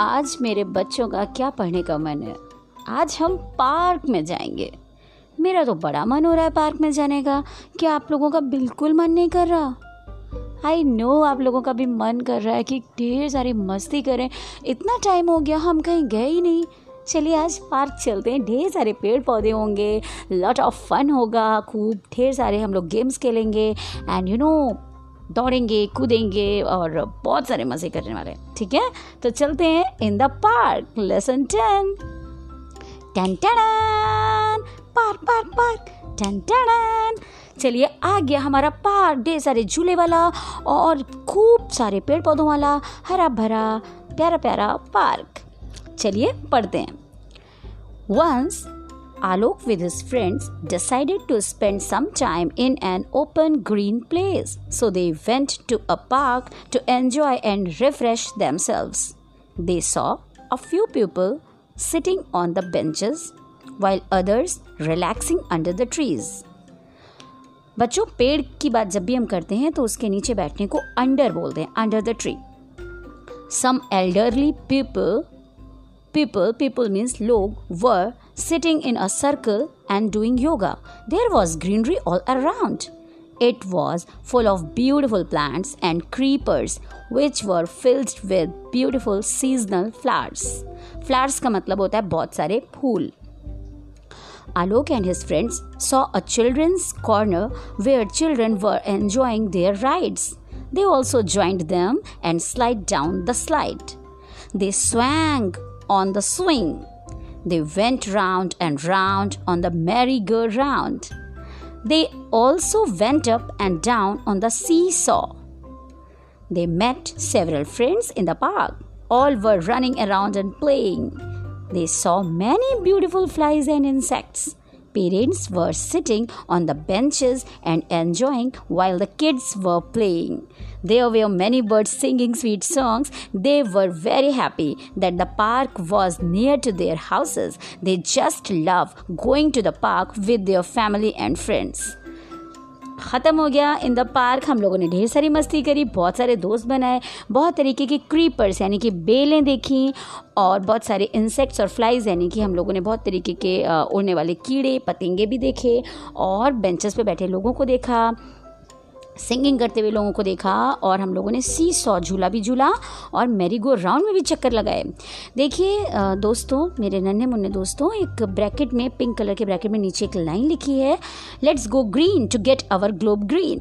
आज मेरे बच्चों का क्या पढ़ने का मन है? आज हम पार्क में जाएँगे। मेरा तो बड़ा मन हो रहा है पार्क में जाने का। क्या आप लोगों का बिल्कुल मन नहीं कर रहा? आई नो आप लोगों का भी मन कर रहा है कि ढेर सारी मस्ती करें। इतना टाइम हो गया, हम कहीं गए ही नहीं। चलिए आज पार्क चलते हैं। ढेर सारे पेड़ पौधे होंगे लॉट ऑफ़ फन होगा, खूब ढेर सारे हम लोग गेम्स खेलेंगे। एंड यू नो दौड़ेंगे, कूदेंगे और बहुत सारे मज़े करने वाले ठीक है? तो चलते हैं in the park lesson ten ten ten park park park ten ten चलिए, आ गया हमारा पार्क, ढेर सारे झूले वाला और खूब सारे पेड़ पौधों वाला हरा भरा प्यारा प्यारा पार्क। चलिए, पढ़ते हैं। Once Alok with his friends decided to spend some time in an open green place. So they went to a park to enjoy and refresh themselves. They saw a few people sitting on the benches while others relaxing under the trees. बच्चों पेड़ की बात जब भी हम करते हैं तो उसके नीचे बैठने को अंडर बोलते हैं under the tree some elderly people people people means log were sitting in a circle and doing yoga there was greenery all around it was full of beautiful plants and creepers which were filled with beautiful seasonal flowers flowers का मतलब होता है बहुत सारे फूल Alok and his friends saw a children's corner where children were enjoying their rides. They also joined them and slid down the slide. They swung on the swing. They went round and round on the merry-go-round. They also went up and down on the seesaw. They met several friends in the park. All were running around and playing. They saw many beautiful flies and insects. Parents were sitting on the benches and enjoying while the kids were playing. There were many birds singing sweet songs. They were very happy that the park was near to their houses. They just love going to the park with their family and friends. ख़त्म हो गया। इन the park हम लोगों ने ढेर सारी मस्ती करी, बहुत सारे दोस्त बनाए, बहुत तरीके के क्रीपर्स यानी कि बेलें देखी, और बहुत सारे इंसेक्ट्स और फ्लाइज यानी कि हम लोगों ने बहुत तरीके के उड़ने वाले कीड़े, पतंगे भी देखे, और बेंचेस पे बैठे लोगों को देखा। सिंगिंग करते हुए लोगों को देखा और हम लोगों ने सी सौ झूला भी झूला और मैरी गो राउंड में भी चक्कर लगाए। देखिए दोस्तों, मेरे नन्हे मुन्ने दोस्तों, एक ब्रैकेट में, पिंक कलर के ब्रैकेट में नीचे एक लाइन लिखी है let's go green to get our globe green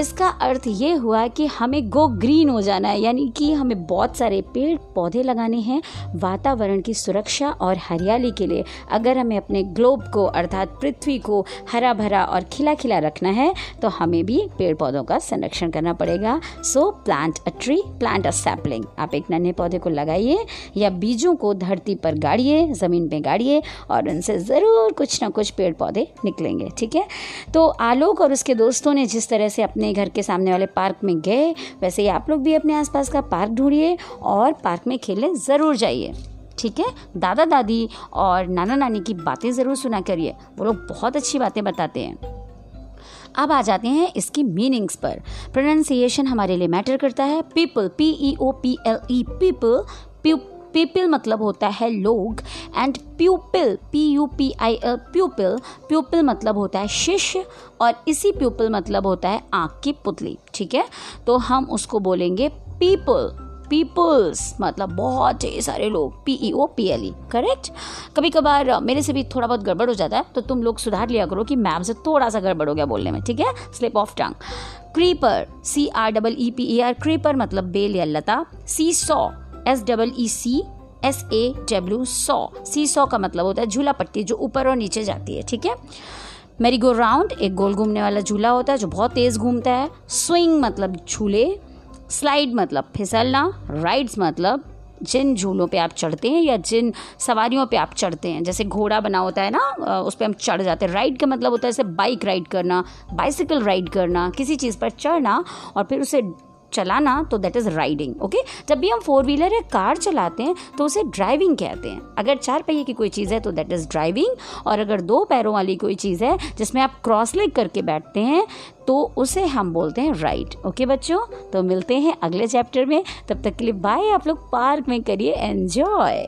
इसका अर्थ ये हुआ कि हमें गो ग्रीन हो जाना है, यानी कि हमें बहुत सारे पेड़ पौधे लगाने हैं, वातावरण की सुरक्षा और हरियाली के लिए। अगर हमें अपने ग्लोब को, अर्थात पृथ्वी को, हरा भरा और खिला खिला रखना है तो हमें भी पेड़ पौधों का संरक्षण करना पड़ेगा। So plant a tree plant a sapling आप एक नन्हे पौधे को लगाइए या बीजों को धरती पर गाड़िए, ज़मीन पे गाड़िए और उनसे ज़रूर कुछ ना कुछ पेड़ पौधे निकलेंगे, ठीक है? तो आलोक और उसके दोस्तों ने जिस तरह से अपने घर के सामने वाले पार्क में गए, वैसे ही आप लोग भी अपने आसपास का पार्क ढूंढिए और पार्क में खेलने ज़रूर जाइए, ठीक है? दादा दादी और नाना नानी की बातें ज़रूर सुना करिए। वो लोग बहुत अच्छी बातें बताते हैं। अब आ जाते हैं इसकी मीनिंग्स पर। प्रोनाउंसिएशन हमारे लिए मैटर करता है। People P E O P L E people people मतलब होता है लोग and pupil P U P I L pupil pupil मतलब होता है शिष्य, और इसी प्यूपिल मतलब होता है आँख की पुतली, ठीक है? तो हम उसको बोलेंगे पीपल पीपल्स मतलब बहुत ढेर सारे लोग P E O P L E correct कभी कभार मेरे से भी थोड़ा बहुत गड़बड़ हो जाता है तो तुम लोग सुधार लिया करो कि मैम से थोड़ा सा गड़बड़ हो गया बोलने में, ठीक है? Slip of tongue creeper C R double E P E R creeper मतलब बेल या लता seesaw S double E see S A W saw seesaw का मतलब होता है झूला पट्टी जो ऊपर और नीचे जाती है, ठीक है? मेरी गो राउंड एक गोल घूमने वाला झूला होता है जो बहुत तेज़ घूमता है. स्विंग मतलब झूले स्लाइड मतलब फिसलना, राइड्स मतलब जिन झूलों पे आप चढ़ते हैं या जिन सवारियों पे आप चढ़ते हैं। जैसे घोड़ा बना होता है ना उस पर हम चढ़ जाते हैं। राइड का मतलब होता है जैसे बाइक राइड करना, बाइसिकल राइड करना, किसी चीज़ पर चढ़ना और फिर उसे चलाना तो दैट इज़ राइडिंग ओके जब भी हम फोर व्हीलर या कार चलाते हैं तो उसे ड्राइविंग कहते हैं। अगर चार पहिए की कोई चीज़ है तो दैट इज़ ड्राइविंग और अगर दो पैरों वाली कोई चीज़ है, जिसमें आप क्रॉस लेग करके बैठते हैं तो उसे हम बोलते हैं राइड ओके बच्चों? तो मिलते हैं अगले चैप्टर में। तब तक के लिए बाय आप लोग पार्क में करिए एंजॉय